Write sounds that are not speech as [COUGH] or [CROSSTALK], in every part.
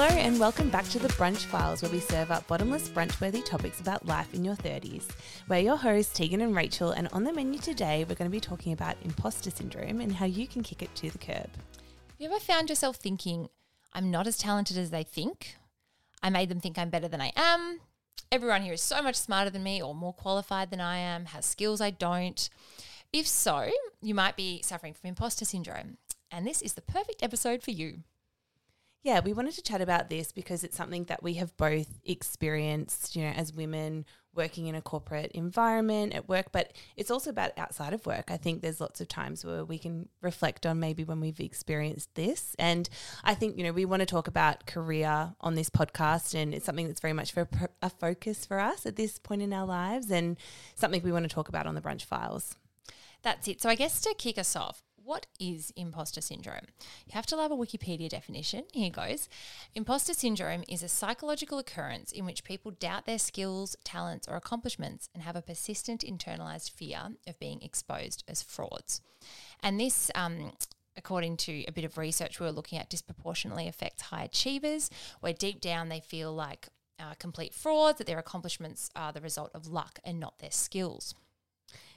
Hello, and welcome back to the Brunch Files, where we serve up bottomless brunch worthy topics about life in your 30s. We're your hosts, Tegan and Rachel, and on the menu today, we're going to be talking about imposter syndrome and how you can kick it to the curb. Have you ever found yourself thinking, I'm not as talented as they think? I made them think I'm better than I am. Everyone here is so much smarter than me or more qualified than I am, has skills I don't. If so, you might be suffering from imposter syndrome, and this is the perfect episode for you. Yeah, we wanted to chat about this because it's something that we have both experienced, you know, as women working in a corporate environment at work, but it's also about outside of work. I think there's lots of times where we can reflect on maybe when we've experienced this. And I think, you know, we want to talk about career on this podcast, and it's something that's very much for a focus for us at this point in our lives and something we want to talk about on the Brunch Files. That's it. So, I guess to kick us off, what is imposter syndrome? You have to love a Wikipedia definition. Here goes. Imposter syndrome is a psychological occurrence in which people doubt their skills, talents, or accomplishments and have a persistent internalized fear of being exposed as frauds. And this, um, according to a bit of research we were looking at, disproportionately affects high achievers, where deep down they feel like uh, complete frauds, that their accomplishments are the result of luck and not their skills.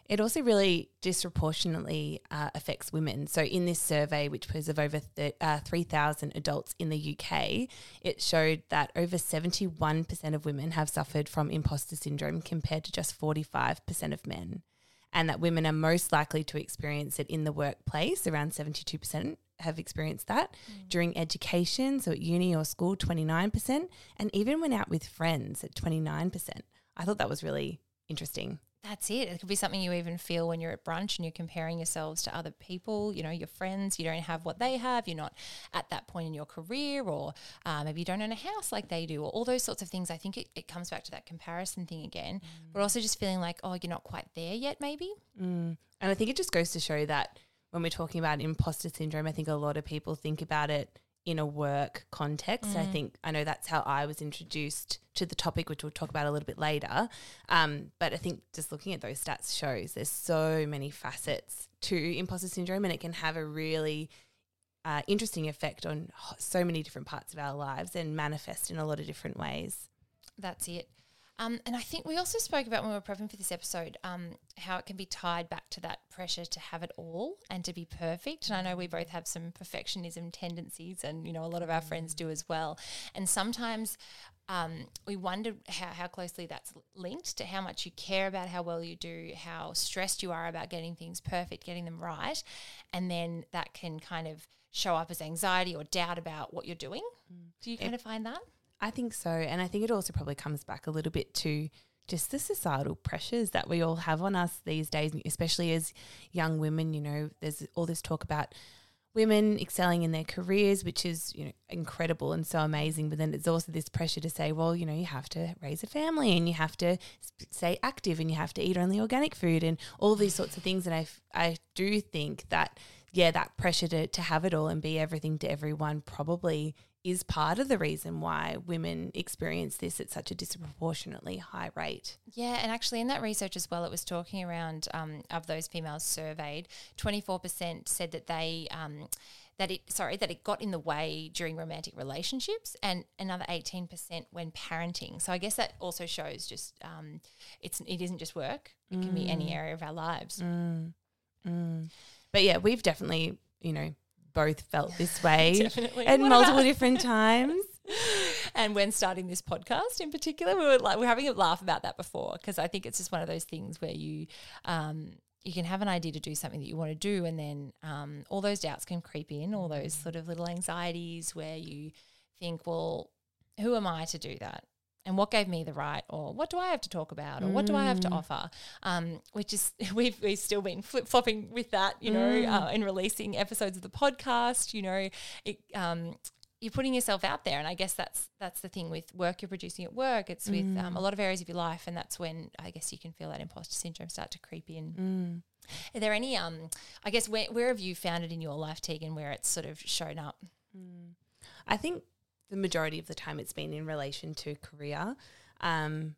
It also really disproportionately uh, affects women. So, in this survey, which was of over th- uh, 3,000 adults in the UK, it showed that over 71% of women have suffered from imposter syndrome compared to just 45% of men. And that women are most likely to experience it in the workplace, around 72% have experienced that mm. during education, so at uni or school, 29%, and even when out with friends at 29%. I thought that was really interesting that's it. It could be something you even feel when you're at brunch and you're comparing yourselves to other people, you know, your friends. You don't have what they have. You're not at that point in your career, or uh, maybe you don't own a house like they do, or all those sorts of things. I think it, it comes back to that comparison thing again, mm. but also just feeling like, oh, you're not quite there yet, maybe. Mm. And I think it just goes to show that when we're talking about imposter syndrome, I think a lot of people think about it in a work context. Mm. I think I know that's how I was introduced to the topic, which we'll talk about a little bit later. Um, but I think just looking at those stats shows there's so many facets to imposter syndrome, and it can have a really uh, interesting effect on so many different parts of our lives and manifest in a lot of different ways. That's it. Um, and I think we also spoke about when we were prepping for this episode um, how it can be tied back to that pressure to have it all and to be perfect. And I know we both have some perfectionism tendencies, and you know a lot of our friends do as well. And sometimes um, we wonder how, how closely that's linked to how much you care about how well you do, how stressed you are about getting things perfect, getting them right, and then that can kind of show up as anxiety or doubt about what you're doing. Mm. Do you kind it, of find that? I think so. And I think it also probably comes back a little bit to just the societal pressures that we all have on us these days, especially as young women. You know, there's all this talk about women excelling in their careers, which is, you know, incredible and so amazing. But then there's also this pressure to say, well, you know, you have to raise a family and you have to stay active and you have to eat only organic food and all these sorts of things. And I, I do think that, yeah, that pressure to, to have it all and be everything to everyone probably is part of the reason why women experience this at such a disproportionately high rate. Yeah, and actually, in that research as well, it was talking around um, of those females surveyed, twenty four percent said that they. Um, that it sorry that it got in the way during romantic relationships and another 18% when parenting so i guess that also shows just um, it's it isn't just work it mm. can be any mm. area of our lives mm. Mm. but yeah we've definitely you know both felt [LAUGHS] this way Definitely. [LAUGHS] at multiple different [LAUGHS] times. and when starting this podcast in particular, we were like we are having a laugh about that before because I think it's just one of those things where you um, you can have an idea to do something that you want to do, and then um, all those doubts can creep in, all those sort of little anxieties where you think, well, who am I to do that? And what gave me the right or what do I have to talk about or mm. what do I have to mm. offer um, which is [LAUGHS] we've, we've still been flip-flopping with that you know mm. uh, in releasing episodes of the podcast you know it, um, you're putting yourself out there and I guess that's that's the thing with work you're producing at work it's with um, mm. a lot of areas of your life and that's when I guess you can feel that imposter syndrome start to creep in mm. are there any um I guess where, where have you found it in your life Tegan where it's sort of shown up. I think the majority of the time it's been in relation to career. Um,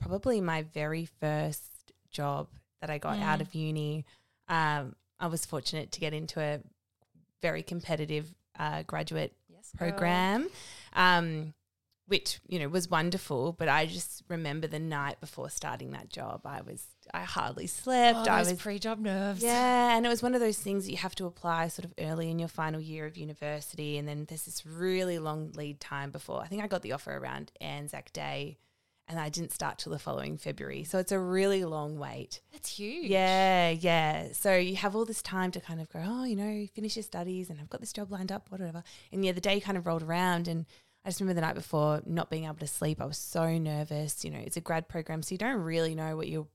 probably my very first job that I got mm. out of uni, um, I was fortunate to get into a very competitive uh, graduate. Yes, program. Um, which you know was wonderful, but I just remember the night before starting that job, I was I hardly slept. Oh, I was pre-job nerves. yeah, and it was one of those things that you have to apply sort of early in your final year of university, and then there's this really long lead time before. I think I got the offer around Anzac Day, and I didn't start till the following February, so it's a really long wait. That's huge. Yeah, yeah. So you have all this time to kind of go, oh, you know, finish your studies, and I've got this job lined up, whatever. And yeah, the day kind of rolled around, and I just remember the night before not being able to sleep. I was so nervous. You know, it's a grad program, so you don't really know what you're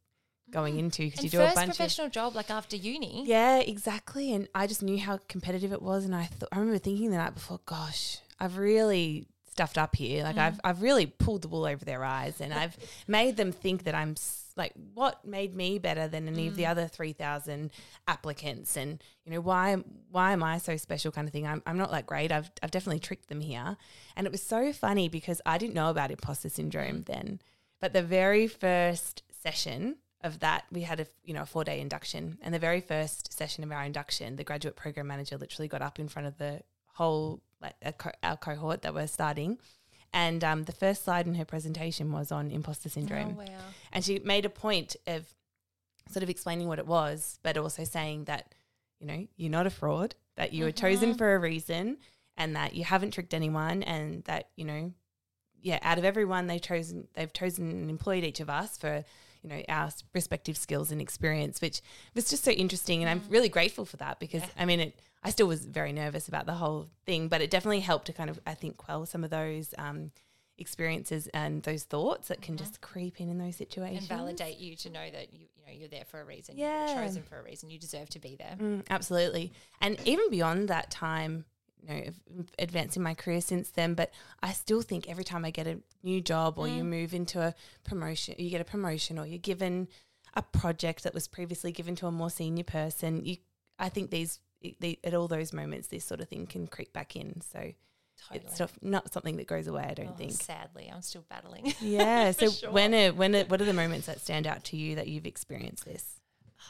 going into because you do a first bunch of professional job like after uni. yeah, exactly. And I just knew how competitive it was, and I th- I remember thinking the night before, gosh, I've really stuffed up here. Like mm. I've I've really pulled the wool over their eyes, and I've [LAUGHS] made them think that I'm like, what made me better than any of the mm. other three thousand applicants, and you know why why am I so special? Kind of thing. I'm I'm not that great. I've I've definitely tricked them here, and it was so funny because I didn't know about imposter syndrome mm. then, but the very first session of that we had a you know a four day induction and the very first session of our induction the graduate program manager literally got up in front of the whole like a co- our cohort that we're starting and um, the first slide in her presentation was on imposter syndrome Oh, wow. and she made a point of sort of explaining what it was but also saying that you know you're not a fraud that you were chosen Mhm. for a reason and that you haven't tricked anyone and that you know yeah out of everyone they've chosen they've chosen and employed each of us for you know our respective skills and experience which was just so interesting and i'm really grateful for that because Yeah. i mean it i still was very nervous about the whole thing but it definitely helped to kind of i think quell some of those um, experiences and those thoughts that can just creep in in those situations And validate you to know that you you know you're there for a reason. Yeah. You're chosen for a reason. You deserve to be there. Mm, absolutely. And even beyond that time, you know, advancing my career since then, but I still think every time I get a new job or you mm. move into a promotion, you get a promotion or you're given a project that was previously given to a more senior person, you, I think these, the, at all those moments, this sort of thing can creep back in. So Totally. it's not something that goes away, I don't Oh, think. Sadly, I'm still battling. Yeah. [LAUGHS] So sure. when, are, when, are, what are the moments that stand out to you that you've experienced this?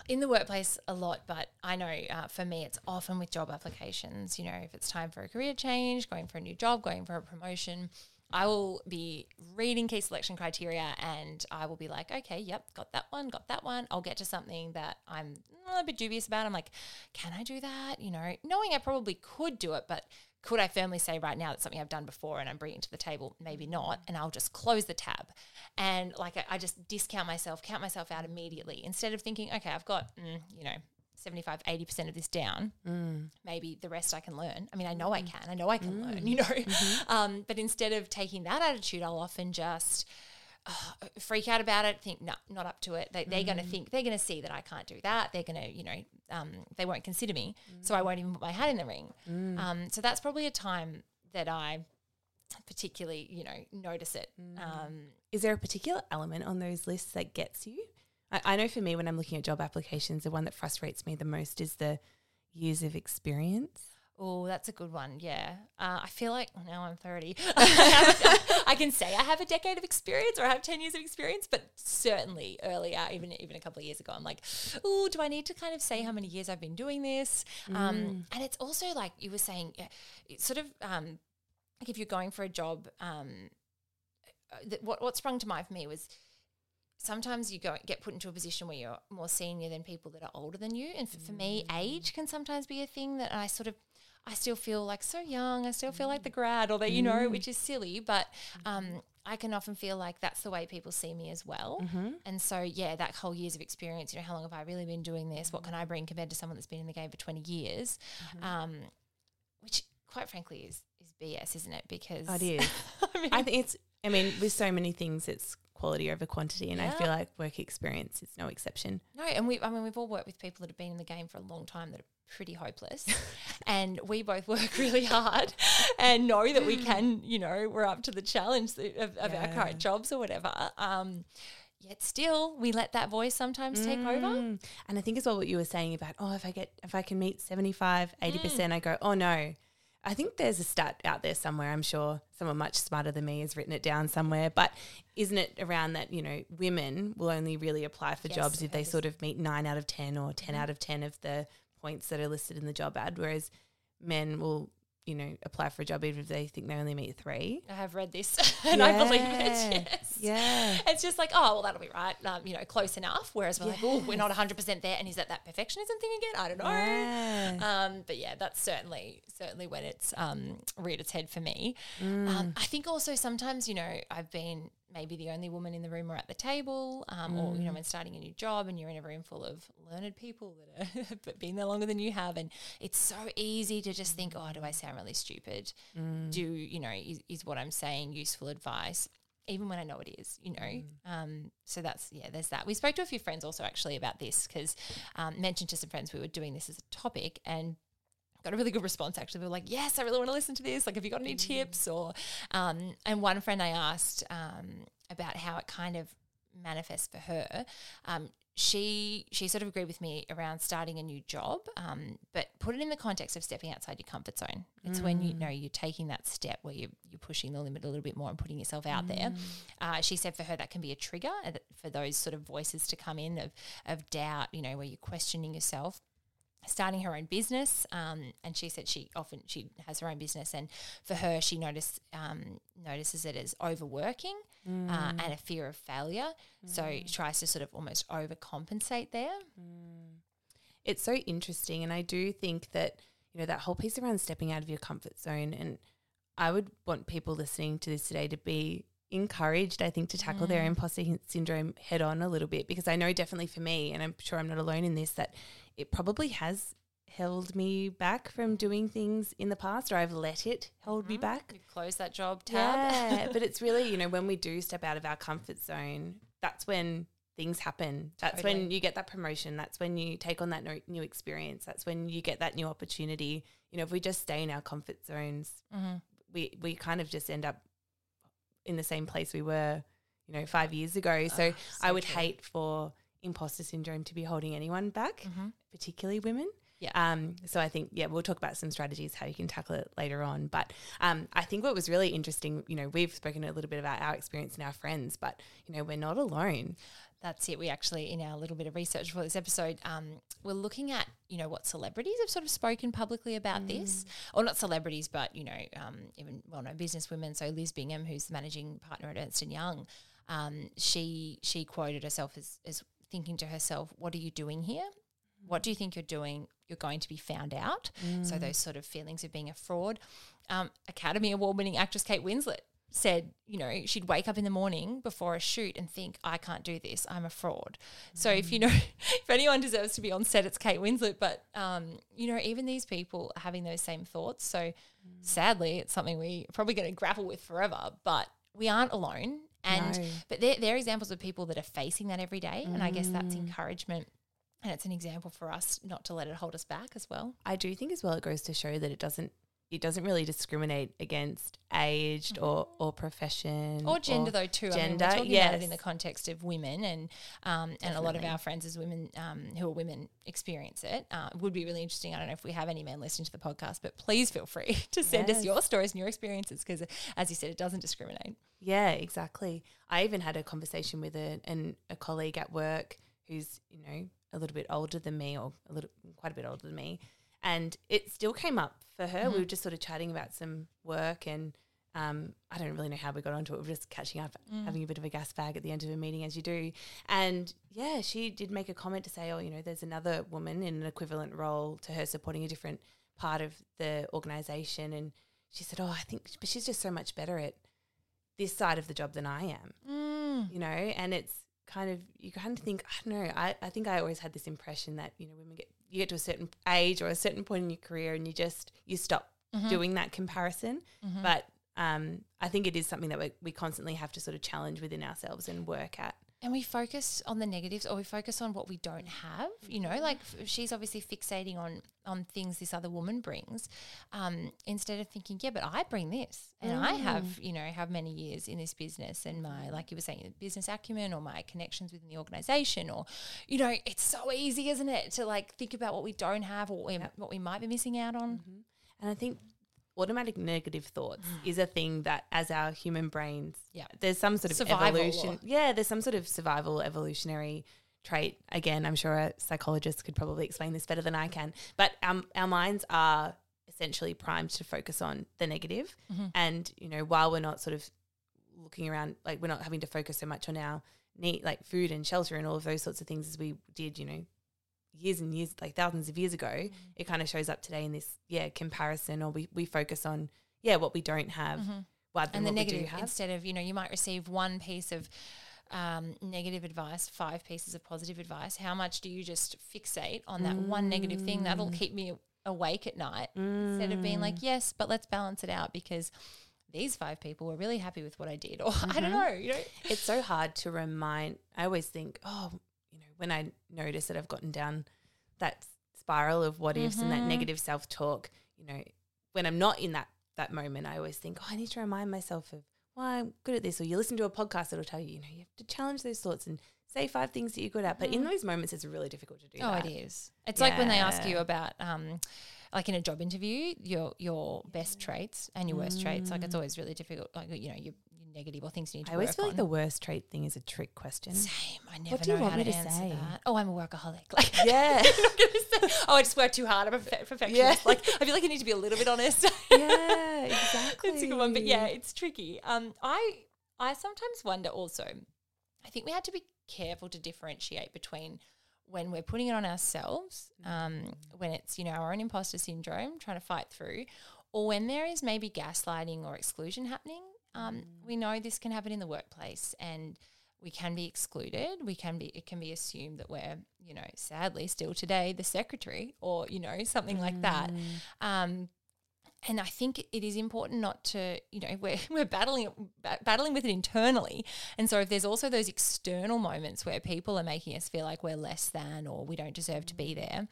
In the workplace a lot, but I know uh, for me it's often with job applications. You know, if it's time for a career change, going for a new job, going for a promotion, I will be reading key selection criteria and I will be like, okay, yep, got that one, got that one. I'll get to something that I'm a little bit dubious about. I'm like, can I do that? You know, knowing I probably could do it, but could I firmly say right now that's something I've done before and I'm bringing to the table? Maybe mm-hmm. not. And I'll just close the tab. And like I, I just discount myself, count myself out immediately instead of thinking, okay, I've got, mm, you know, 75, 80% of this down. Mm. Maybe the rest I can learn. I mean, I know I mm. can. I know I can mm. learn, [LAUGHS] you know. Mm-hmm. Um, but instead of taking that attitude, I'll often just uh, [SIGHS] freak out about it, think, no, not up to it. They, they're going to think, they're going to see that I can't do that. They're going to, you know, um, they won't consider me. So I won't even put my hat in the ring. Um, so that's probably a time that I particularly, you know, notice it. Um, Is there a particular element on those lists that gets you? I, I know for me, when I'm looking at job applications, the one that frustrates me the most is the years of experience. Oh, that's a good one. Yeah. Uh, I feel like now I'm 30. [LAUGHS] [LAUGHS] I can say I have a decade of experience or I have 10 years of experience, but certainly earlier, even even a couple of years ago, I'm like, oh, do I need to kind of say how many years I've been doing this? Um, and it's also like you were saying, it's sort of um, like if you're going for a job, um, uh, th- what, what sprung to mind for me was sometimes you go get put into a position where you're more senior than people that are older than you and for, for me age can sometimes be a thing that i sort of i still feel like so young. I still feel like the mm. grad or that you know mm. which is silly but mm-hmm. um, i can often feel like that's the way people see me as well. Mm-hmm. And so yeah that whole years of experience you know how long have i really been doing this? What mm. can i bring compared to someone that's been in the game for 20 years? Mm-hmm. Um, which quite frankly is is bs isn't it? Because it is. [LAUGHS] I mean, I think it's, I mean, with so many things, it's quality over quantity. And I feel like work experience is no exception. No, and we I mean we've all worked with people that have been in the game for a long time that are pretty hopeless. [LAUGHS] and we both work really hard and know that we can, you know, we're up to the challenge of, of our current jobs or whatever. Um yet still we let that voice sometimes take over. Mm. And I think as well what you were saying about, oh, if I get, if I can meet 75, Mm. 80%, I go, oh no. I think there's a stat out there somewhere. I'm sure someone much smarter than me has written it down somewhere. But isn't it around that, you know, women will only really apply for Yes, jobs if they sort of meet nine out of 10 or 10 mm-hmm. out of 10 of the points that are listed in the job ad, whereas men will, you know, apply for a job even if they think they only meet three. I have read this [LAUGHS] and I believe it. Yes. [LAUGHS] Yeah. It's just like, oh, well, that'll be right. Um, you know, close enough. Whereas we're like, oh, we're not 100% there. And is that that perfectionism thing again? I don't know. Yeah. Um, but yeah, that's certainly certainly when it's um, reared its head for me. Mm. Um, I think also sometimes, you know, I've been maybe the only woman in the room or at the table, um, or Mm. you know, when starting a new job and you're in a room full of learned people that have [LAUGHS] been there longer than you have, and it's so easy to just think, oh, do I sound really stupid? Mm. Do you know is, is what I'm saying useful advice? Even when I know it is, you know. Mm. Um, so that's yeah, there's that. We spoke to a few friends also actually about this because um, mentioned to some friends we were doing this as a topic and got a really good response actually. They were like, "Yes, I really want to listen to this. Like, have you got any tips?" Or, um, and one friend I asked um, about how it kind of manifests for her. She she sort of agreed with me around starting a new job, um, but put it in the context of stepping outside your comfort zone. It's when you know you're taking that step where you you're pushing the limit a little bit more and putting yourself out there. Uh, she said for her that can be a trigger uh, for those sort of voices to come in of of doubt. You know, where you're questioning yourself starting her own business um, and she said she often she has her own business and for her she notice, um, notices it as overworking uh, mm. and a fear of failure. So mm. tries to sort of almost overcompensate there. Mm. It's so interesting and i do think that you know that whole piece around stepping out of your comfort zone and i would want people listening to this today to be encouraged i think to tackle their imposter syndrome head on a little bit because i know definitely for me and i'm sure i'm not alone in this that it probably has held me back from doing things in the past or i've let it hold me back you close that job tab yeah, [LAUGHS] but it's really, you know, when we do step out of our comfort zone, that's when things happen. That's when you get that promotion. That's when you take on that no, new experience. That's when you get that new opportunity. You know, if we just stay in our comfort zones, Mm-hmm. we we kind of just end up in the same place we were, you know, five years ago. So, Ah, so I would true. hate for imposter syndrome to be holding anyone back, Mhm. particularly women. Yeah. Um, so I think, yeah, we'll talk about some strategies how you can tackle it later on. But um, I think what was really interesting, you know, we've spoken a little bit about our experience and our friends, but you know, we're not alone. That's it. We actually, in our little bit of research for this episode, um, we're looking at, you know, what celebrities have sort of spoken publicly about this. Or not celebrities, but, you know, um, even well-known businesswomen. So Liz Bingham, who's the managing partner at Ernst & Young, um, she she quoted herself as, as thinking to herself, what are you doing here? What do you think you're doing? You're going to be found out. So those sort of feelings of being a fraud. Um, Academy Award winning actress Kate Winslet said, you know, she'd wake up in the morning before a shoot and think, I can't do this. I'm a fraud. So if you know, [LAUGHS] if anyone deserves to be on set, it's Kate Winslet. But um, you know, even these people are having those same thoughts. So sadly, it's something we are probably going to grapple with forever. But we aren't alone. And No. but they're, they're examples of people that are facing that every day. And I guess that's encouragement. And it's an example for us not to let it hold us back as well. I do think as well it goes to show that it doesn't it doesn't really discriminate against aged or or profession or gender though too. I mean, gender, we're talking about it in the context of women, and um, and a lot of our friends as women um, who are women experience it. Uh, it would be really interesting. I don't know if we have any men listening to the podcast, but please feel free [LAUGHS] to send us your stories and your experiences because, as you said, it doesn't discriminate. Yeah, exactly. I even had a conversation with a an, a colleague at work who's you know a little bit older than me, or a little quite a bit older than me, and it still came up for her. We were just sort of chatting about some work, and um, I don't really know how we got onto it. We were just catching up, having a bit of a gas bag at the end of a meeting, as you do. And yeah, she did make a comment to say, "Oh, you know, there's another woman in an equivalent role to her supporting a different part of the organization," and she said, "Oh, I think, but she's just so much better at." this side of the job than I am, Mm. you know, and it's kind of you kind of think I don't know. I, I think I always had this impression that you know women get you get to a certain age or a certain point in your career and you just you stop doing that comparison. But um, I think it is something that we, we constantly have to sort of challenge within ourselves and work at. And we focus on the negatives, or we focus on what we don't have. You know, mm-hmm. like f- she's obviously fixating on on things this other woman brings, um, instead of thinking, yeah, but I bring this, and I mm. have, you know, have many years in this business, and my, mm. like you were saying, business acumen, or my connections within the organization, or, you know, it's so easy, isn't it, to like think about what we don't have or what we, what we might be missing out on. Mm-hmm. And I think automatic negative thoughts is a thing that as our human brains, Yeah. there's some sort of Survival evolution. or- Yeah, there's some sort of survival evolutionary trait. Again, I'm sure a psychologist could probably explain this better than I can. But um, our minds are essentially primed to focus on the negative. Mm-hmm. And, you know, while we're not sort of looking around, like we're not having to focus so much on our need, like food and shelter and all of those sorts of things as we did, you know, years and years, like thousands of years ago, Mm-hmm. it kind of shows up today in this, yeah, comparison, or we, we focus on, yeah, what we don't have, rather than Mm-hmm. and the what we do negative have. instead of you know you might receive one piece of um, negative advice five pieces of positive advice how much do you just fixate on that one negative thing Mm. that'll keep me awake at night instead of being like yes but let's balance it out because these five people were really happy with what i did or [LAUGHS] i don't know you know it's so hard to remind. I always think, oh, when I notice that I've gotten down that spiral of what ifs and that mm-hmm. negative self talk, you know, when I'm not in that that moment, I always think, oh, I need to remind myself of why I'm good at this. Or you listen to a podcast that'll tell you, you know, you have to challenge those thoughts and say five things that you're good at. But in mm. those moments, it's really difficult to do. Oh, that. it is. It's like when they ask you about, um, like in a job interview, your your best traits and your worst traits. Like it's mm. always really difficult. Like you know, your negative or things you need to be. I always feel on. like the worst trait thing is a trick question. Same. I never do you know want how me to, to answer say? that. Oh, I'm a workaholic. [LAUGHS] Like, [LAUGHS] Yeah. I'm not gonna say, oh, I just work too hard. I'm a perfe- perfectionist. Yeah. Like, I feel like I need to be a little bit honest. [LAUGHS] yeah, exactly. It's a good one, but yeah, it's tricky. Um, I I sometimes wonder also. I think we had to be careful to differentiate between when we're putting it on ourselves, um, when it's you know our own imposter syndrome trying to fight through, or when there is maybe gaslighting or exclusion happening. Um, We know this can happen in the workplace, and we can be excluded. We can be it can be assumed that we're you know sadly still today the secretary or you know something like that. Um, and I think it is important not to, you know, [LAUGHS] we're, we're battling ba- battling with it internally. And so if there's also those external moments where people are making us feel like we're less than or we don't deserve to be there,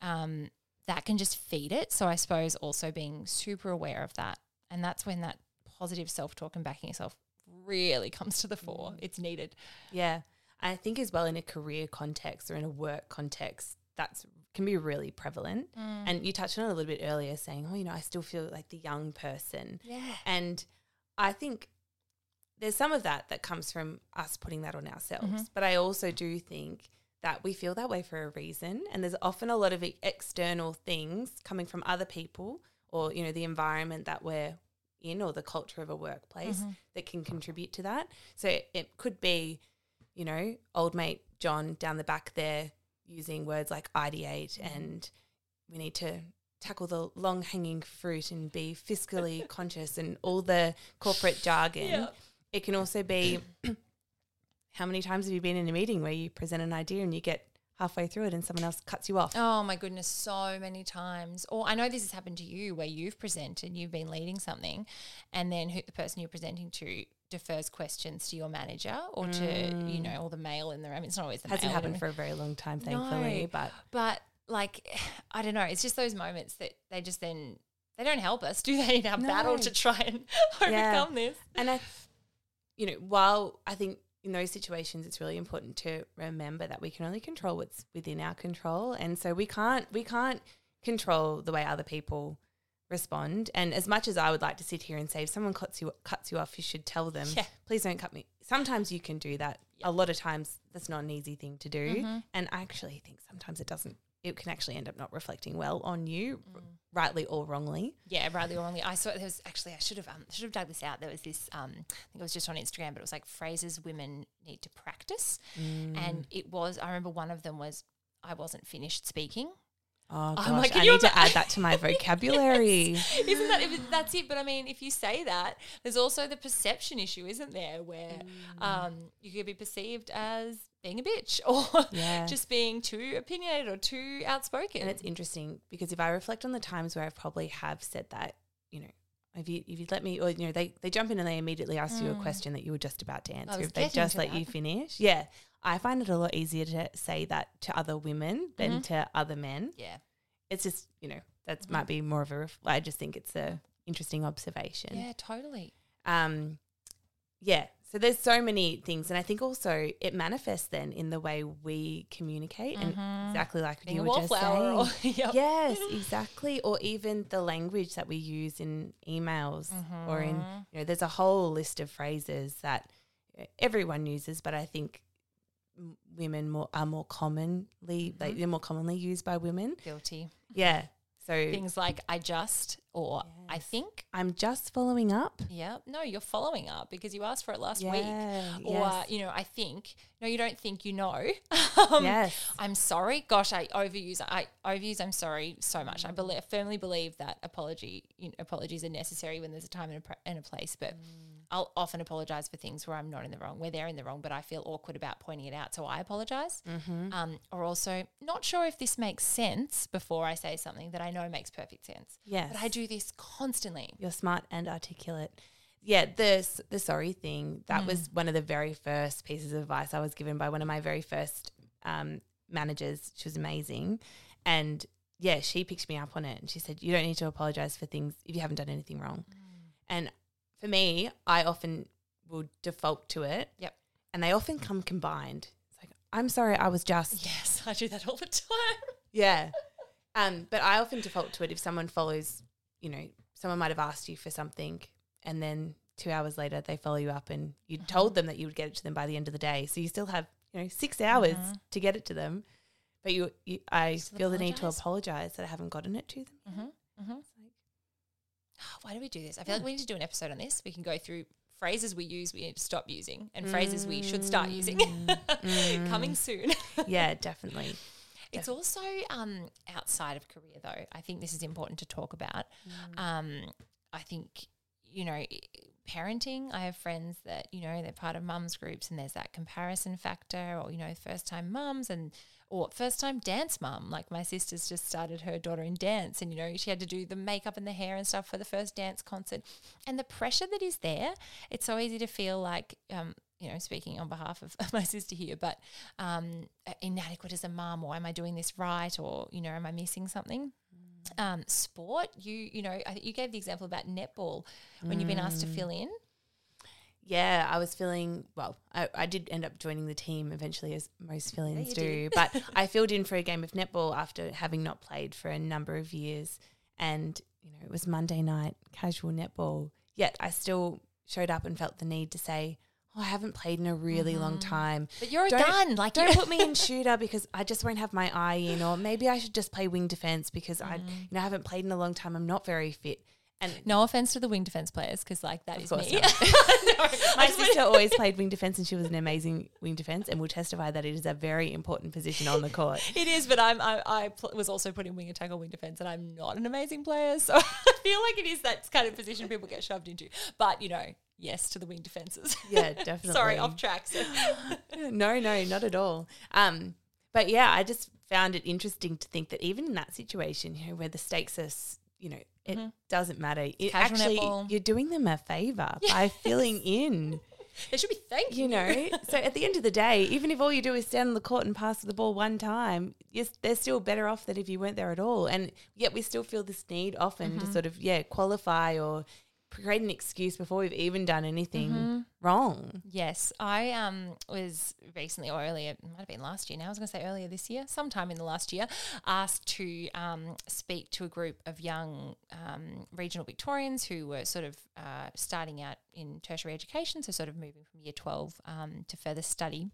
um, that can just feed it. So I suppose also being super aware of that. And that's when that positive self talk and backing yourself really comes to the fore. Mm. It's needed. Yeah. I think as well in a career context or in a work context, that's can be really prevalent. Mm. And you touched on it a little bit earlier saying, oh, you know, I still feel like the young person. Yeah. And I think there's some of that that comes from us putting that on ourselves. Mm-hmm. But I also do think that we feel that way for a reason. And there's often a lot of external things coming from other people or, you know, the environment that we're in or the culture of a workplace mm-hmm. that can contribute to that. So it, it could be, you know, old mate John down the back there using words like ideate mm-hmm. and we need to tackle the long hanging fruit and be fiscally [LAUGHS] conscious and all the corporate jargon. Yeah. It can also be [CLEARS THROAT] how many times have you been in a meeting where you present an idea and you get halfway through it and someone else cuts you off? Oh my goodness, so many times. Or I know this has happened to you where you've presented, you've been leading something, and then who, the person you're presenting to defers questions to your manager or to you mm. know, or the male in the room. It's not always the same. Hasn't happened for a very long time, thankfully. No. But but like [SIGHS] I don't know. It's just those moments that they just then they don't help us, [LAUGHS] do they? In our battle to try and [LAUGHS] Yeah. overcome this. and I, you know, while I think in those situations it's really important to remember that we can only control what's within our control, and so we can't we can't control the way other people respond. And as much as I would like to sit here and say, if someone cuts you cuts you off, you should tell them, Yeah. please don't cut me. Sometimes you can do that. A lot of times that's not an easy thing to do, Mm-hmm. and I actually think sometimes it doesn't. It can actually end up not reflecting well on you, Mm. rightly or wrongly. Yeah, rightly or wrongly. I saw there was actually I should have um, should have dug this out. There was this um, I think it was just on Instagram, but it was like phrases women need to practice, and it was I remember one of them was I wasn't finished speaking. Oh gosh, I'm like, I need to add that to my [LAUGHS] vocabulary. Isn't that if that's it? But I mean, if you say that, there's also the perception issue, isn't there, where Mm. um, you could be perceived as being a bitch [LAUGHS] or Yeah. just being too opinionated or too outspoken. And it's interesting because if I reflect on the times where I probably have said that, you know, if you if you let me, or you know, they they jump in and they immediately ask you a mm. question that you were just about to answer. If they just let that. you finish, yeah, I find it a lot easier to say that to other women than mm-hmm. to other men. yeah, It's just you know that mm-hmm. might be more of a. Ref- I just think it's a interesting observation. yeah, totally. Um, yeah. So there's so many things, and I think also it manifests then in the way we communicate, and mm-hmm. exactly like Being you were just saying. or [LAUGHS] yep. Yes, exactly. Or even the language that we use in emails or in, mm-hmm. you know, there's a whole list of phrases that uh, everyone uses, but I think women more are more commonly, like mm-hmm. they're more commonly used by women. guilty. Yeah. So Things like I just or I think. I'm just following up. Yeah. No, you're following up because you asked for it last week. Yeah, Or, yes. you know, I think. No, you don't think you know. [LAUGHS] um, Yes. I'm sorry. Gosh, I overuse. I overuse. I'm sorry so much. I Mm. believe, firmly believe that apology, you know, apologies are necessary when there's a time and a, pr- and a place. But Mm. I'll often apologize for things where I'm not in the wrong, where they're in the wrong, but I feel awkward about pointing it out, so I apologize. Mm-hmm. Um, or also not sure if this makes sense before I say something that I know makes perfect sense. Yes. But I do this constantly. You're smart and articulate. Yeah, the the sorry thing that was one of the very first pieces of advice I was given by one of my very first um, managers. She was amazing, and yeah, she picked me up on it and she said, "You don't need to apologize for things if you haven't done anything wrong." And for me, I often will default to it. Yep. and they often come combined. It's like, "I'm sorry, I was just." [LAUGHS] Yes, I do that all the time. [LAUGHS] Yeah. Um, but I often default to it if someone follows, you know, someone might have asked you for something and then two hours later they follow you up and you Mm-hmm. told them that you would get it to them by the end of the day. So you still have, you know, six hours Mhm. to get it to them. But you, you I Still feel the need to apologize that I haven't gotten it to them. Mm-hmm. Why do we do this? I feel like we need to do an episode on this. We can go through phrases we use, we need to stop using, and phrases we should start using. Mm. [LAUGHS] Coming soon. [LAUGHS] yeah, definitely. It's also um, outside of career, though. I think this is important to talk about. Mm. Um, I think, you know, parenting, I have friends that, you know, they're part of mums groups and there's that comparison factor or, you know, first time mums and, or first time dance mum. Like my sister's just started her daughter in dance and, you know, she had to do the makeup and the hair and stuff for the first dance concert. And the pressure that is there, it's so easy to feel like, um, you know, speaking on behalf of [LAUGHS] my sister here, but um, inadequate as a mum, or am I doing this right, or you know, am I missing something? Um, sport, you you know, I think you gave the example about netball when you've been asked to fill in. Yeah, I was feeling well. I, I did end up joining the team eventually, as most fill-ins you do. but [LAUGHS] I filled in for a game of netball after having not played for a number of years, and you know it was Monday night casual netball. Yet I still showed up and felt the need to say, "Oh, I haven't played in a really long time. But you're a Don't- gun, like Don't put me in [LAUGHS] shooter because I just won't have my eye in, or maybe I should just play wing defense because I, Mm-hmm. you know, I haven't played in a long time. I'm not very fit." And No offense to the wing defense players, because like that is me. [LAUGHS] [LAUGHS] No, My I just wanna- sister always played wing defense, and she was an amazing wing defense, and will testify that it is a very important position on the court. It is, but I'm I, I pl- was also put in wing attack or wing defense, and I'm not an amazing player, so I feel like it is that kind of position people get shoved into. But you know, yes to the wing defenses. Yeah, [LAUGHS] definitely. Sorry, off track. So. [LAUGHS] no, no, not at all. Um, but yeah, I just found it interesting to think that even in that situation, you know, where the stakes are, you know, it doesn't matter. It Mm-hmm. Casual actually, netball. you're doing them a favor by [LAUGHS] filling in. They should be thank You know, so at the end of the day, even if all you do is stand on the court and pass the ball one time, yes, they're still better off than if you weren't there at all. And yet we still feel this need often Mm-hmm. to sort of yeah qualify or create an excuse before we've even done anything Mm-hmm. wrong. Yes, I um was recently or earlier, it might have been last year. Now I was going to say earlier this year, sometime in the last year, asked to um, speak to a group of young um, regional Victorians who were sort of uh, starting out in tertiary education, so sort of moving from year twelve um, to further study.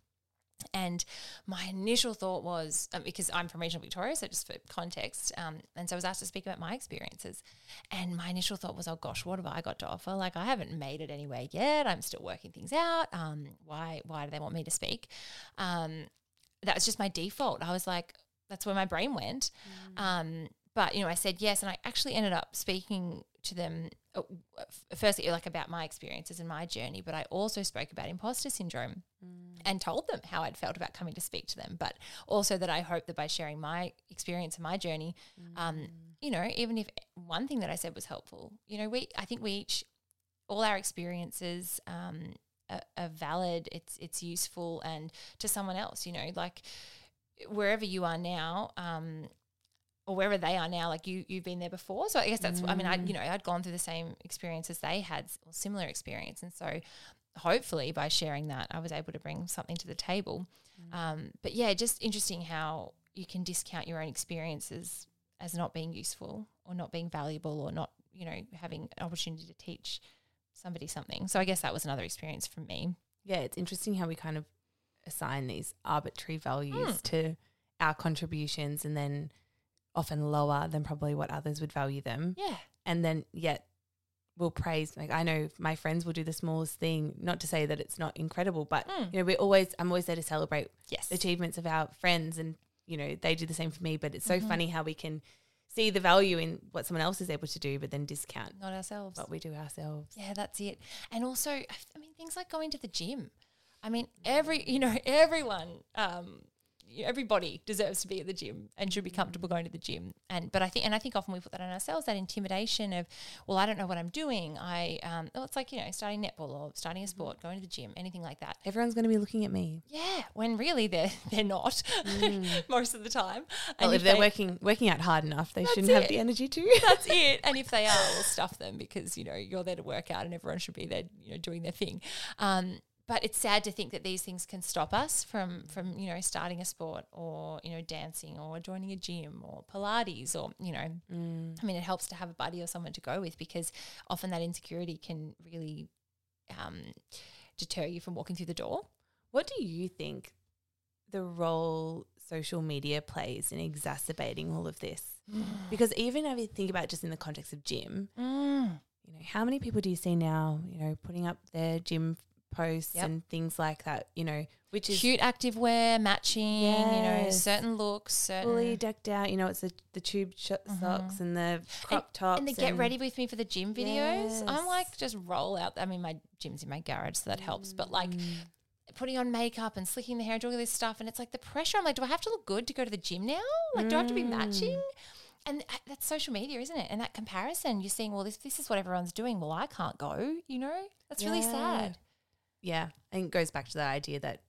And my initial thought was um, because I'm from regional Victoria, so just for context, um, and so I was asked to speak about my experiences. And my initial thought was, oh gosh, what have I got to offer? Like I haven't made it anywhere yet. I'm still working things out. Um, why why do they want me to speak? Um, that was just my default. I was like, that's where my brain went. Um, but you know, I said yes, and I actually ended up speaking to them. Uh, firstly, like about my experiences and my journey, but I also spoke about imposter syndrome and told them how I'd felt about coming to speak to them, but also that I hope that by sharing my experience and my journey, um, you know, even if one thing that I said was helpful, you know, we I think we each all our experiences um, are, are valid. It's it's useful and to someone else, you know, like wherever you are now. Um, or wherever they are now, like you, you've been there before. So I guess that's, I mean, I, you know, I'd gone through the same experience as they had, or similar experience, and so hopefully by sharing that, I was able to bring something to the table. Um, but yeah, just interesting how you can discount your own experiences as not being useful or not being valuable or not, you know, having an opportunity to teach somebody something. So I guess that was another experience for me. Yeah, it's interesting how we kind of assign these arbitrary values Hmm. to our contributions and then often lower than probably what others would value them. Yeah. And then yet we'll praise like I know my friends will do the smallest thing, not to say that it's not incredible, but Mm. you know, we're always I'm always there to celebrate Yes. the achievements of our friends and you know, they do the same for me. But it's so Mhm. funny how we can see the value in what someone else is able to do, but then discount Not ourselves. what we do ourselves. Yeah, that's it. And also, I mean, things like going to the gym. I mean, every you know, [LAUGHS] everyone, um, everybody deserves to be at the gym and should be comfortable going to the gym. And but I think, and I think often we put that on ourselves, that intimidation of, well, I don't know what I'm doing. I, um, well, it's like you know, starting netball or starting a sport, going to the gym, anything like that. Everyone's going to be looking at me. Yeah, when really they're [LAUGHS] they're not [LAUGHS] most of the time. Well, And if they're they- working working out hard enough, they shouldn't have the energy to. [LAUGHS] that's it. And if they are, we'll stuff them because you know you're there to work out, and everyone should be there, you know, doing their thing. Um, but it's sad to think that these things can stop us from from you know starting a sport or you know dancing or joining a gym or Pilates or you know. I mean, it helps to have a buddy or someone to go with because often that insecurity can really um, deter you from walking through the door. What do you think the role social media plays in exacerbating all of this? [SIGHS] Because even if you think about just in the context of gym, Mm. you know, how many people do you see now, you know, putting up their gym posts Yep. and things like that, you know, which is Cute active wear, matching, you know, certain looks, certain fully decked out, you know, it's the, the tube sh- socks and the crop tops. Mm-hmm. and the get ready with me for the gym videos. I'm like, just roll out. I mean, my gym's in my garage, so that helps. But like Mm. putting on makeup and slicking the hair and doing all this stuff, and it's like the pressure. I'm like, do I have to look good to go to the gym now? Like, do I have to be matching? And that's social media, isn't it? And that comparison, you're seeing, well, this this is what everyone's doing. Well, I can't go. You know, that's really sad. Yeah. And it goes back to that idea that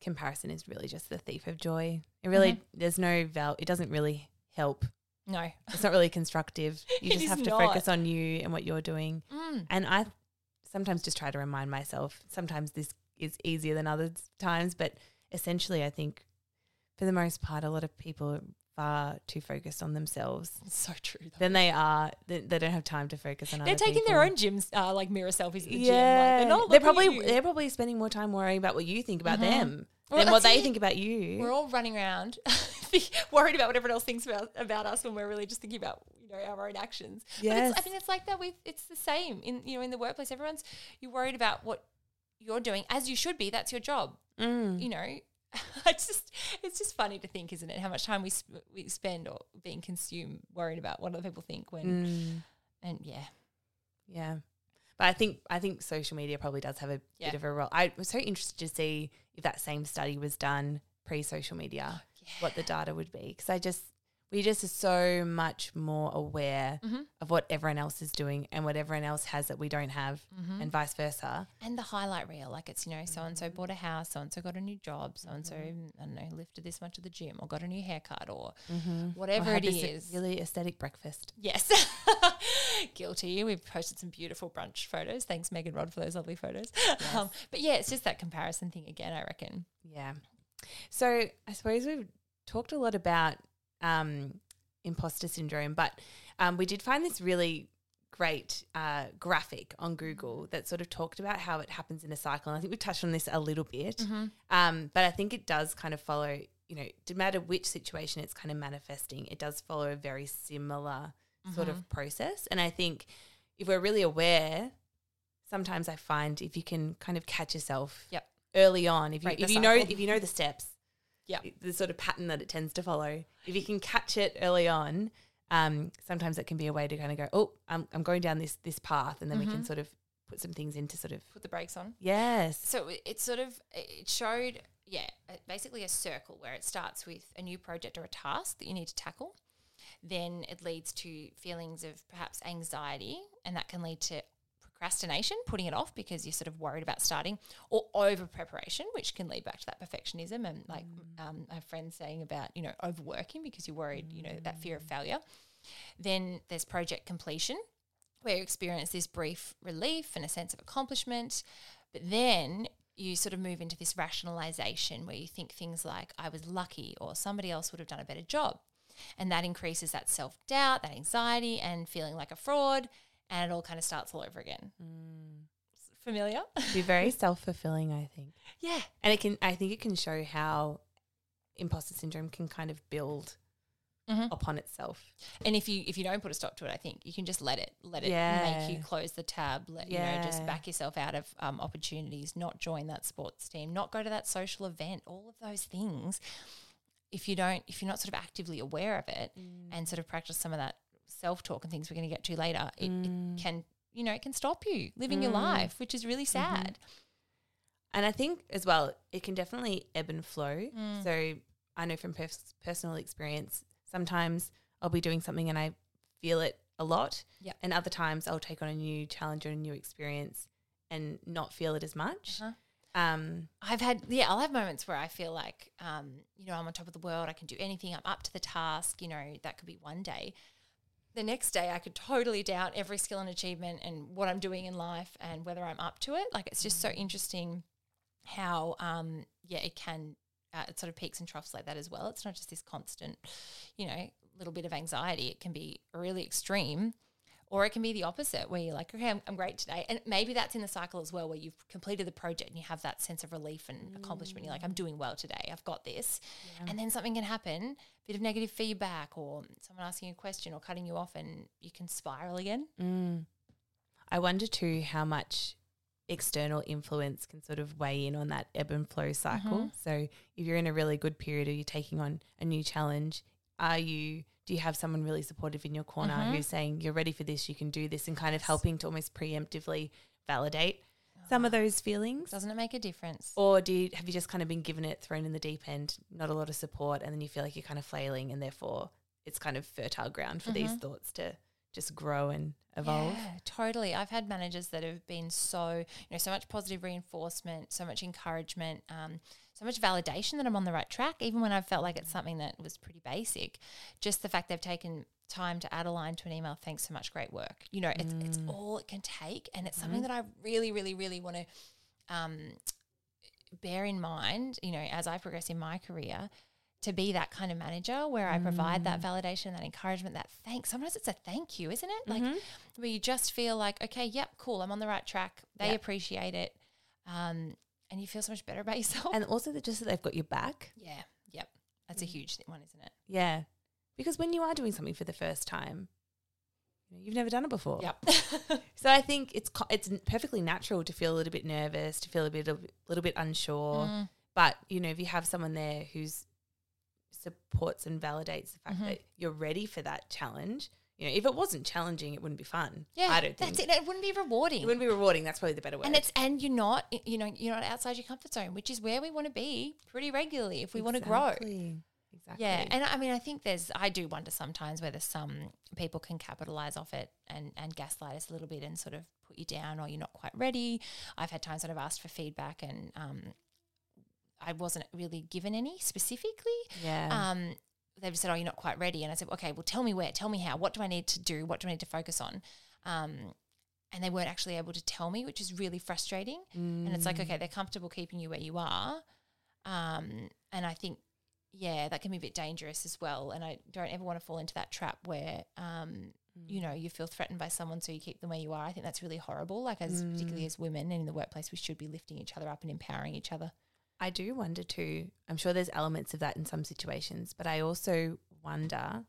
comparison is really just the thief of joy. It really, Mm-hmm. there's no val, it doesn't really help. No. It's not really constructive. [LAUGHS] You just have to not. focus on you and what you're doing. Mm. And I sometimes just try to remind myself, sometimes this is easier than other times, but essentially, I think for the most part, a lot of people far too focused on themselves It's [LAUGHS] so true. Though. than they are. They, they don't have time to focus on They're taking their own gyms, uh, like mirror selfies at the Yeah, gym. Like, they're not they're probably they're probably spending more time worrying about what you think about Mhm. them Well, than what they it. think about you. We're all running around [LAUGHS] worried about what everyone else thinks about, about us when we're really just thinking about you know our own actions. But Yes. it's, I mean, it's like that with it's the same in you know in the workplace. Everyone's you're worried about what you're doing as you should be. That's your job. Mm. You know, [LAUGHS] it's just it's just funny to think, isn't it? How much time we sp- we spend or being consumed worried about what other people think when Mm. and yeah. Yeah. But I think I think social media probably does have a Yeah. bit of a role. I was so interested to see if that same study was done pre social media, what the data would be. Because I just we just are so much more aware Mhm. of what everyone else is doing and what everyone else has that we don't have, Mm-hmm. and vice versa. And the highlight reel, like it's, you know, so and so bought a house, so and so got a new job, so and so, I don't know, lifted this much at the gym or got a new haircut or whatever Or it is. really aesthetic breakfast. Yes. [LAUGHS] Guilty. We've posted some beautiful brunch photos. Thanks, Megan Rod, for those lovely photos. Um, but yeah, it's just that comparison thing again, I reckon. Yeah. So I suppose we've talked a lot about um, imposter syndrome, but um, we did find this really great uh, graphic on Google that sort of talked about how it happens in a cycle. And I think we touched on this a little bit, um, but I think it does kind of follow. You know, no matter which situation it's kind of manifesting, it does follow a very similar sort of process. And I think if we're really aware, sometimes I find if you can kind of catch yourself Yep. early on, if you Break if you know if you know the steps, Yeah. the sort of pattern that it tends to follow, if you can catch it early on, um, sometimes it can be a way to kind of go, oh, I'm I'm going down this this path, and then we can sort of put some things into sort of Put the brakes on. yes, So it- sort of it showed, yeah, basically a circle where it starts with a new project or a task that you need to tackle. Then it leads to feelings of perhaps anxiety, and that can lead to procrastination, putting it off because you're sort of worried about starting, or over preparation, which can lead back to that perfectionism and like um, I have friends saying about you know overworking because you're worried, you know that fear of failure. Then there's project completion, where you experience this brief relief and a sense of accomplishment. But then you sort of move into this rationalization where you think things like, I was lucky or somebody else would have done a better job. And that increases that self doubt, that anxiety, and feeling like a fraud. And it all kind of starts all over again. Familiar? be very self fulfilling. I think, [LAUGHS] yeah. and it can. I think it can show how imposter syndrome can kind of build Mhm. upon itself. And if you if you don't put a stop to it, I think you can just let it let it Yeah. make you close the tab. Let you know just back yourself out of um, opportunities. Not join that sports team. Not go to that social event. All of those things. If you don't, if you're not sort of actively aware of it, and sort of practice some of that self talk and things we're going to get to later, it, it can you know it can stop you living your life, which is really sad. And I think as well, it can definitely ebb and flow. Mm. So I know from pers- personal experience, sometimes I'll be doing something and I feel it a lot. Yep. And other times I'll take on a new challenge or a new experience and not feel it as much. Uh-huh. Um, I've had, yeah, I'll have moments where I feel like, um, you know, I'm on top of the world. I can do anything. I'm up to the task. You know, that could be one day. The next day, I could totally doubt every skill and achievement and what I'm doing in life and whether I'm up to it. Like, it's just so interesting how, um, yeah, it can, uh, it sort of peaks and troughs like that as well. It's not just this constant, you know, little bit of anxiety. It can be really extreme. Or it can be the opposite, where you're like, okay, I'm, I'm great today. And maybe that's in the cycle as well, where you've completed the project and you have that sense of relief and accomplishment. You're like, I'm doing well today. I've got this. And then something can happen, a bit of negative feedback, or someone asking a question or cutting you off, and you can spiral again. mm. I wonder too how much external influence can sort of weigh in on that ebb and flow cycle. So if you're in a really good period or you're taking on a new challenge, are you do you have someone really supportive in your corner mm-hmm. who's saying you're ready for this, you can do this and kind of helping to almost preemptively validate some of ah. those feelings? Doesn't it make a difference? Or do you, have you just kind of been given it, thrown in the deep end, not a lot of support, and then you feel like you're kind of flailing, and therefore it's kind of fertile ground for these mm-hmm. thoughts to just grow and evolve? Yeah, totally. I've had managers that have been so, you know, so much positive reinforcement, so much encouragement, um, so much validation that I'm on the right track, even when I felt like it's something that was pretty basic. Just the fact they've taken time to add a line to an email, thanks so much, great work. You know, it's it's all it can take, and it's something that I really, really, really want to um, bear in mind. You know, as I progress in my career. To be that kind of manager where I provide that validation, that encouragement, that thanks. Sometimes it's a thank you, isn't it? Like where you just feel like, okay, yep, cool, I'm on the right track. They Yep. appreciate it, um, and you feel so much better about yourself. And also that just that they've got your back. yeah, yep, that's a huge one, isn't it? Yeah. Because when you are doing something for the first time, you know, you've never done it before. Yep. [LAUGHS] So I think it's it's perfectly natural to feel a little bit nervous, to feel a bit a little bit unsure. Mm. But you know, if you have someone there who's supports and validates the fact Mhm. that you're ready for that challenge, you know, if it wasn't challenging, it wouldn't be fun. yeah, I don't think that's it. It wouldn't be rewarding. It wouldn't be rewarding. That's probably the better word. and it's and you're not you know you're not outside your comfort zone, which is where we want to be pretty regularly if we want to grow. Exactly. Exactly. Yeah, and I mean, I think there's, I do wonder sometimes whether some people can capitalize off it and, and gaslight us a little bit and sort of put you down or you're not quite ready. I've had times that I've asked for feedback and um, I wasn't really given any specifically. yeah. Um, they've said, "Oh, you're not quite ready," and I said, "Okay, well, tell me where, tell me how. What do I need to do? What do I need to focus on?" Um, and they weren't actually able to tell me, which is really frustrating. And it's Mm. like, okay, they're comfortable keeping you where you are, um, and I think, yeah, that can be a bit dangerous as well. And I don't ever want to fall into that trap where, um, you know, you feel threatened by someone, so you keep them where you are. I think that's really horrible. Like as particularly as women and in the workplace, we should be lifting each other up and empowering each other. I do wonder too. I'm sure there's elements of that in some situations, but I also wonder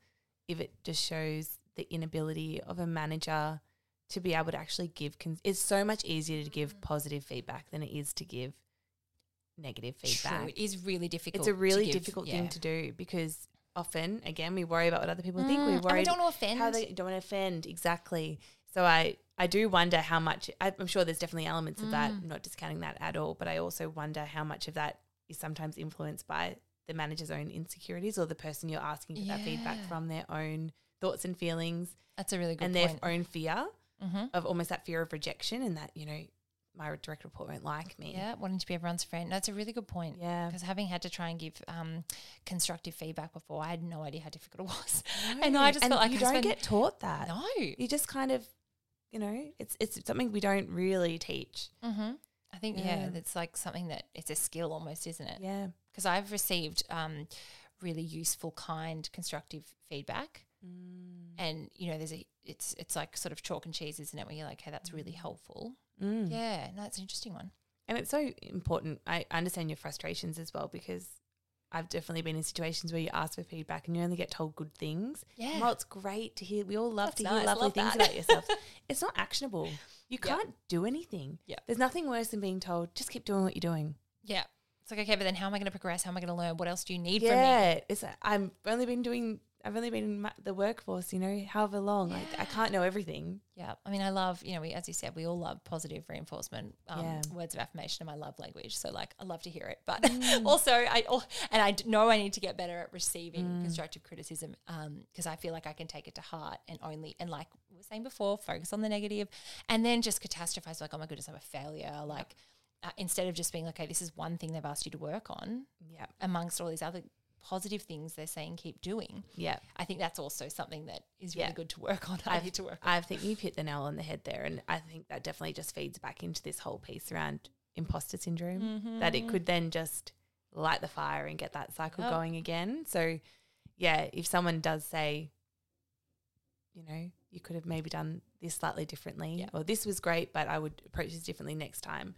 if it just shows the inability of a manager to be able to actually give. Cons- it's so much easier to give positive feedback than it is to give negative feedback. True, it is really difficult. It's a really give, difficult yeah. thing to do because often, again, we worry about what other people think. Mm, We and we worry don't want to offend. how they don't want to offend exactly. So I I do wonder how much. I'm sure there's definitely elements of that. Mm. I'm not discounting that at all, but I also wonder how much of that is sometimes influenced by the manager's own insecurities or the person you're asking for that feedback from their own thoughts and feelings That's a really good and point. their own fear mm-hmm. of almost that fear of rejection and that you know my direct report won't like me. Yeah, wanting to be everyone's friend. That's a really good point. Yeah. Because having had to try and give um, constructive feedback before, I had no idea how difficult it was. [LAUGHS] And I just and felt like you I don't get taught that. No. You just kind of, you know, it's it's something we don't really teach. Mm-hmm. I think, yeah, Yeah. it's like something that it's a skill almost, isn't it? Yeah. Because I've received um, really useful, kind, constructive feedback. And, you know, there's a, it's, it's like sort of chalk and cheese, isn't it? Where you're like, hey, that's really helpful. Mm. Yeah, no, it's an interesting one. And it's so important. I understand your frustrations as well because I've definitely been in situations where you ask for feedback and you only get told good things. Yeah. While it's great to hear, we all love That's to hear nice, lovely love things about yourself. [LAUGHS] it's not actionable. You can't do anything. Yep. There's nothing worse than being told, just keep doing what you're doing. Yeah. It's like, okay, but then how am I going to progress? How am I going to learn? What else do you need from me? Yeah. It's I've only been doing I've only been in my, the workforce, you know, however long. Like I can't know everything. Yeah. I mean, I love, you know, we, as you said, we all love positive reinforcement, um, Yeah. words of affirmation in my love language. So, like, I love to hear it. But [LAUGHS] also, I, and I know I need to get better at receiving constructive criticism because I feel like I can take it to heart and only, and like we were saying before, focus on the negative and then just catastrophize, like, oh my goodness, I'm a failure. Like, uh, instead of just being like, okay, this is one thing they've asked you to work on Yeah. amongst all these other positive things they're saying keep doing. Yeah. I think that's also something that is really Yeah. good to work on. [LAUGHS] I need to work on. I think you've hit the nail on the head there. And I think that definitely just feeds back into this whole piece around imposter syndrome that it mm-hmm. could then just light the fire and get that cycle Yep. going again. So, yeah, if someone does say, you know, you could have maybe done this slightly differently, Yeah. or this was great, but I would approach this differently next time.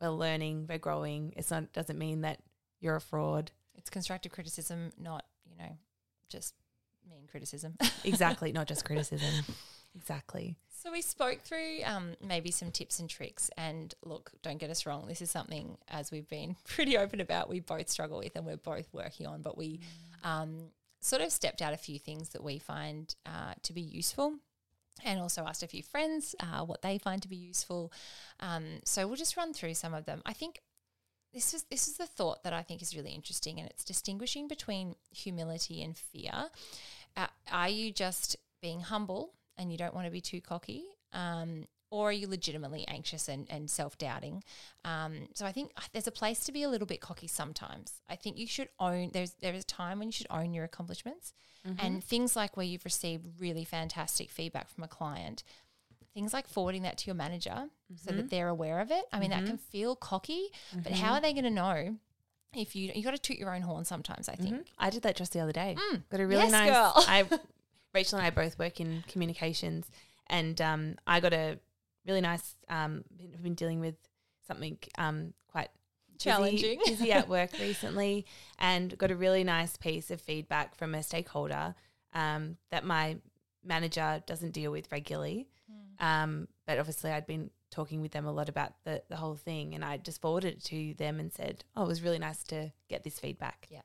We're learning, we're growing. It's not doesn't mean that you're a fraud. It's constructive criticism, not, you know, just mean criticism. [LAUGHS] Exactly, not just criticism. Exactly. so we spoke through um, maybe some tips and tricks. And look, don't get us wrong, this is something, as we've been [LAUGHS] pretty open about, we both struggle with and we're both working on. But we um, sort of stepped out a few things that we find uh, to be useful. And also asked a few friends uh, what they find to be useful. Um, so we'll just run through some of them. I think this is this is the thought that I think is really interesting, and it's distinguishing between humility and fear. Uh, are you just being humble and you don't want to be too cocky, um, or are you legitimately anxious and, and self doubting? Um, so I think uh, there's a place to be a little bit cocky sometimes. I think you should own. There's there is a time when you should own your accomplishments, and things like where you've received really fantastic feedback from a client things like forwarding that to your manager so that they're aware of it. I mean, that can feel cocky, but how are they going to know if you you got to toot your own horn sometimes? I think. I did that just the other day. Got a really Yes, nice. girl. I, Rachel and I both work in communications, and um, I got a really nice. Um, I've been dealing with something um, quite busy- Challenging. busy at work [LAUGHS] recently, and got a really nice piece of feedback from a stakeholder um, that my manager doesn't deal with regularly. Um, but obviously, I'd been talking with them a lot about the, the whole thing, and I just forwarded it to them and said, "Oh, it was really nice to get this feedback." Yeah.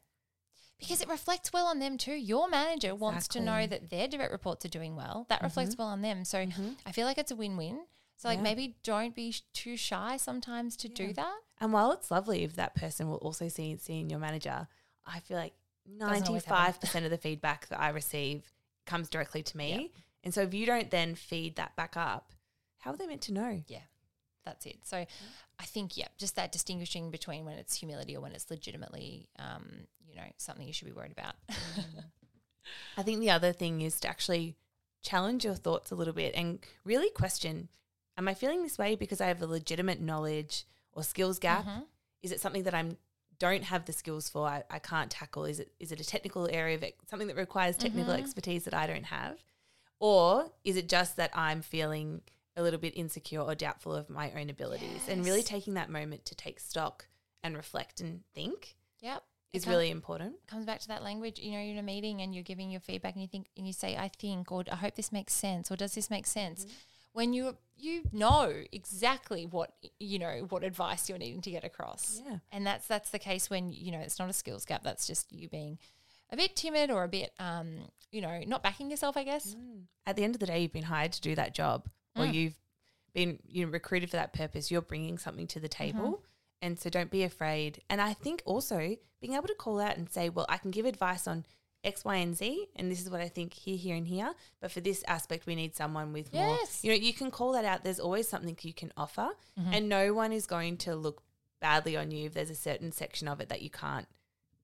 Because it reflects well on them too. Your manager wants to know that their direct reports are doing well. That reflects well on them. So I feel like it's a win-win. So like Yeah. maybe don't be sh- too shy sometimes to do that. And while it's lovely if that person will also see seeing your manager, I feel like ninety five percent of the feedback that I receive comes directly to me. And so if you don't then feed that back up, how are they meant to know? Yeah, that's it. So I think, yeah, just that distinguishing between when it's humility or when it's legitimately, um, you know, something you should be worried about. I think the other thing is to actually challenge your thoughts a little bit and really question Am I feeling this way because I have a legitimate knowledge or skills gap? Mm-hmm. Is it something that I'm don't have the skills for I, I can't tackle is it is it a technical area of ex- something that requires technical Mm-hmm. expertise that I don't have or is it just that I'm feeling a little bit insecure or doubtful of my own abilities and really taking that moment to take stock and reflect and think yep. is It com- really important comes back to that language. You know, you're in a meeting and you're giving your feedback and you think and you say, I think, or I hope this makes sense, or does this make sense? Mm-hmm. When you you know exactly what you know what advice you're needing to get across. Yeah. And that's that's the case when, you know, it's not a skills gap, that's just you being a bit timid or a bit um, you know, not backing yourself, I guess. at the end of the day you've been hired to do that job or Mm. you've been you know recruited for that purpose you're bringing something to the table Mm-hmm. and so don't be afraid and i think also being able to call out and say well i can give advice on x y and z and this is what i think here here and here but for this aspect we need someone with more Yes. you know you can call that out there's always something you can offer Mm-hmm. and no one is going to look badly on you if there's a certain section of it that you can't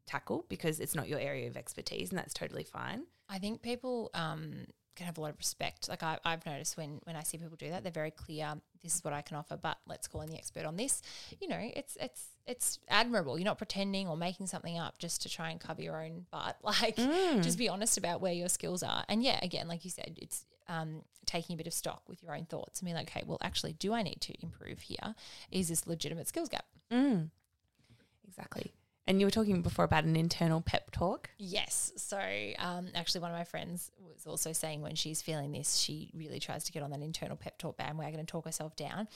tackle because it's not your area of expertise and that's totally fine I think people um, can have a lot of respect. Like I, I've noticed when when I see people do that, they're very clear. This is what I can offer, but let's call in the expert on this. You know, it's it's it's admirable. You're not pretending or making something up just to try and cover your own butt. [LAUGHS] Like, just be honest about where your skills are. And yeah, again, like you said, it's um, taking a bit of stock with your own thoughts and being like, okay, well, actually, do I need to improve here? Is this legitimate skills gap? Mm. Exactly. And you were talking before about an internal pep talk. Yes. So, um, actually, one of my friends was also saying when she's feeling this, she really tries to get on that internal pep talk bandwagon and talk herself down.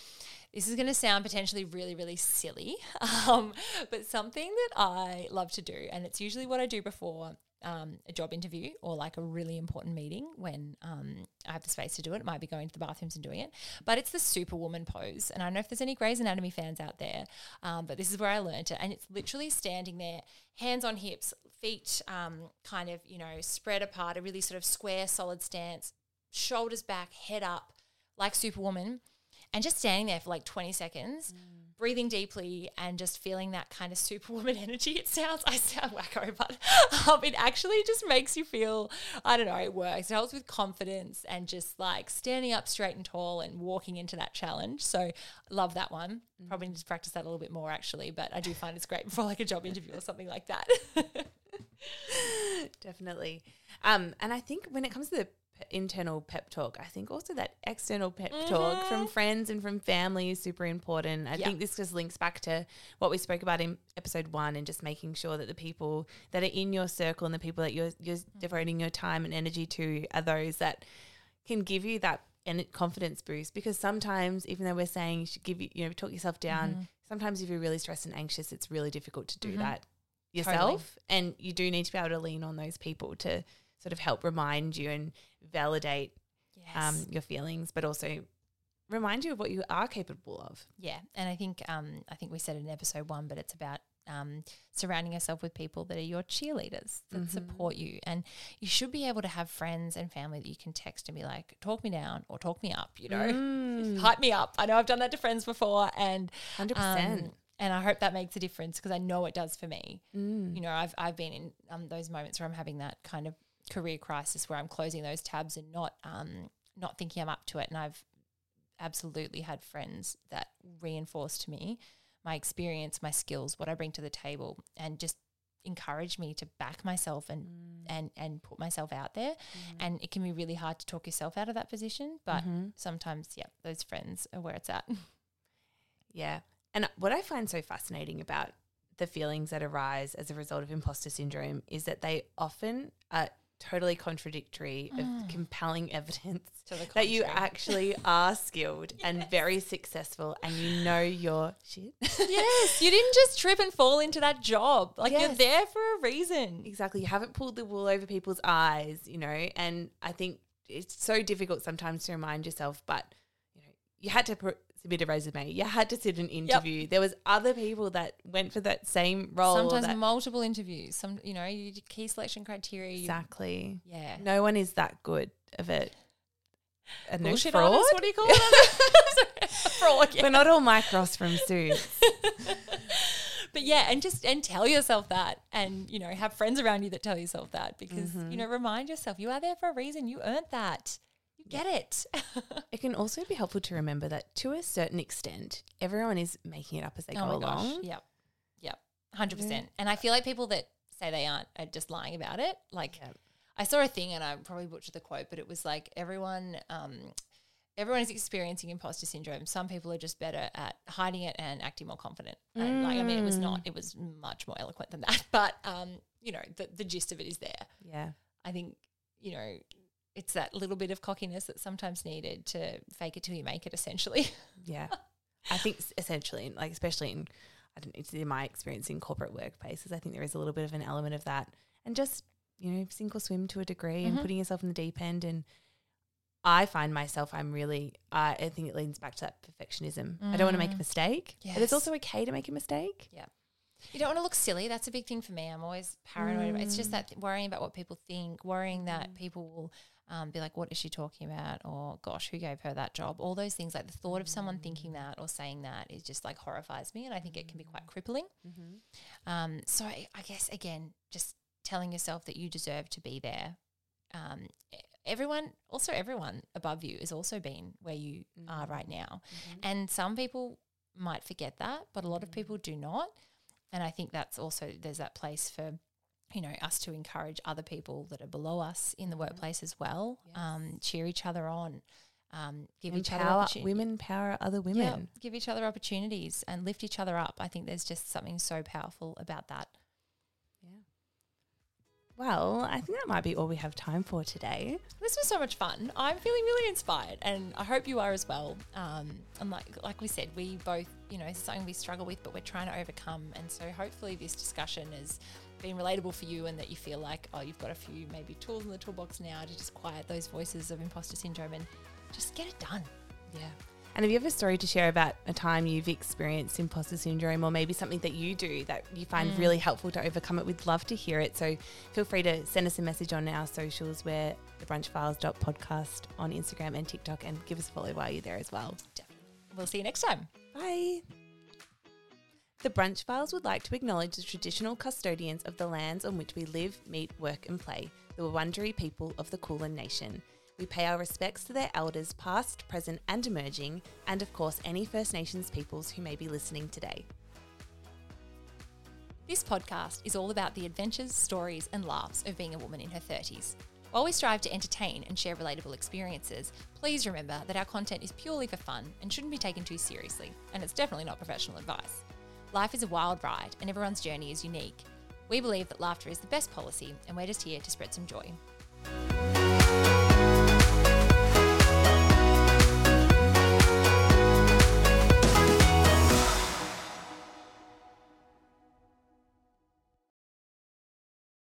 This is going to sound potentially really, really silly, [LAUGHS] um, but something that I love to do, and it's usually what I do before um, a job interview or like a really important meeting when um, I have the space to do it. It might be going to the bathrooms and doing it, but it's the superwoman pose. And I don't know if there's any Grey's Anatomy fans out there, um, but this is where I learned it. And it's literally standing there, hands on hips, feet um, kind of, you know, spread apart, a really sort of square, solid stance, shoulders back, head up, like superwoman, and just standing there for like 20 seconds. Mm breathing deeply and just feeling that kind of superwoman [LAUGHS] energy. It sounds, I sound wacko, but um, it actually just makes you feel, I don't know, it works. It helps with confidence and just like standing up straight and tall and walking into that challenge. So love that one. Probably need to practice that a little bit more actually, but I do find it's great for like a job interview or something like that. [LAUGHS] Definitely. Um, and I think when it comes to the internal pep talk. I think also that external pep mm-hmm. talk from friends and from family is super important. I yep. think this just links back to what we spoke about in episode one and just making sure that the people that are in your circle and the people that you're, you're mm-hmm. devoting your time and energy to are those that can give you that and confidence boost because sometimes even though we're saying you should give you you know talk yourself down mm-hmm. sometimes if you're really stressed and anxious it's really difficult to do mm-hmm. that yourself totally. and you do need to be able to lean on those people to sort of help remind you and validate um, yes. um, your feelings, but also remind you of what you are capable of. Yeah, and I think um, I think we said in episode one, but it's about um, surrounding yourself with people that are your cheerleaders that mm-hmm. support you, and you should be able to have friends and family that you can text and be like, "Talk me down" or "Talk me up," you know, mm. [LAUGHS] hype me up. I know I've done that to friends before, and hundred percent. Um, and I hope that makes a difference because I know it does for me. Mm. You know, I've I've been in um, those moments where I'm having that kind of career crisis where I'm closing those tabs and not um, not thinking I'm up to it. And I've absolutely had friends that reinforced to me my experience, my skills, what I bring to the table, and just encourage me to back myself and mm. and and put myself out there. Mm. And it can be really hard to talk yourself out of that position, but mm-hmm. sometimes, yeah, those friends are where it's at. [LAUGHS] yeah. And what I find so fascinating about the feelings that arise as a result of imposter syndrome is that they often are totally contradictory of mm. compelling evidence that you actually are skilled yes. and very successful and you know your shit. [LAUGHS] yes, [LAUGHS] you didn't just trip and fall into that job. Like yes. you're there for a reason. Exactly. You haven't pulled the wool over people's eyes, you know, and I think it's so difficult sometimes to remind yourself, but you know, you had to put submit a bit of resume. You had to sit an interview. Yep. There was other people that went for that same role. Sometimes multiple interviews. Some, you know, you key selection criteria. Exactly. yeah. No one is that good of it. A Bullshit fraud. Artists, what do you call it? [LAUGHS] fraud. Yeah. We're not all Mike Ross from Suits. [LAUGHS] but yeah, and just and tell yourself that, and you know, have friends around you that tell yourself that because mm-hmm. you know, remind yourself you are there for a reason. You earned that get it. [LAUGHS] it can also be helpful to remember that to a certain extent, everyone is making it up as they oh go along. Gosh. Yep. Yep. 100%. Yeah. And I feel like people that say they aren't are just lying about it. Like, yep. I saw a thing and I probably butchered the quote, but it was like everyone, um, everyone is experiencing imposter syndrome. Some people are just better at hiding it and acting more confident. Mm. Like, I mean, it was not, it was much more eloquent than that, [LAUGHS] but, um, you know, the, the gist of it is there. Yeah. I think, you know, it's that little bit of cockiness that's sometimes needed to fake it till you make it essentially [LAUGHS] yeah i think essentially like especially in i don't know in my experience in corporate workplaces i think there is a little bit of an element of that and just you know sink or swim to a degree mm-hmm. and putting yourself in the deep end and I find myself, I'm really, uh, I think it leans back to that perfectionism. Mm. I don't want to make a mm. mistake, yes. but it's also okay to make a mistake. Yeah. You don't want to look silly. That's a big thing for me. I'm always paranoid. Mm. It's just mm. that worrying about what people think, worrying that mm. people will um, be like, what is she talking about? Or, gosh, who gave her that job? All those things, like the thought of someone thinking that or saying that is just like horrifies me. And I think it can be quite crippling. Mm-hmm. Um, so I, I, guess, again, just telling yourself that you deserve to be there. Um, everyone, also everyone above you has also been where you mm-hmm. are right now. Mm-hmm. And some people might forget that, but a lot of mm-hmm. people do not. And I think that's also, there's that place for you know, us to encourage other people that are below us in the workplace as well. Yes. Um, cheer each other on. Um, give Empower each other women power other women. Yeah, give each other opportunities and lift each other up. I think there's just something so powerful about that. Yeah. Well, I think that might be all we have time for today. This was so much fun. I'm feeling really inspired, and I hope you are as well. Um, and like like we said, we both, you know, it's something we struggle with, but we're trying to overcome. And so hopefully this discussion has been relatable for you, and that you feel like oh, you've got a few maybe tools in the toolbox now to just quiet those voices of imposter syndrome and just get it done. Yeah. And if you have a story to share about a time you've experienced imposter syndrome or maybe something that you do that you find really mm. helpful to overcome it, we'd love to hear it. So feel free to send us a message on our socials. We're the brunchfiles.podcast on Instagram and TikTok and give us a follow while you're there as well. Definitely. We'll see you next time. Bye. The Brunch Files would like to acknowledge the traditional custodians of the lands on which we live, meet, work, and play, the Wurundjeri people of the Kulin Nation. We pay our respects to their elders, past, present, and emerging, and of course, any First Nations peoples who may be listening today. This podcast is all about the adventures, stories, and laughs of being a woman in her 30s. While we strive to entertain and share relatable experiences, please remember that our content is purely for fun and shouldn't be taken too seriously, and it's definitely not professional advice. Life is a wild ride, and everyone's journey is unique. We believe that laughter is the best policy, and we're just here to spread some joy.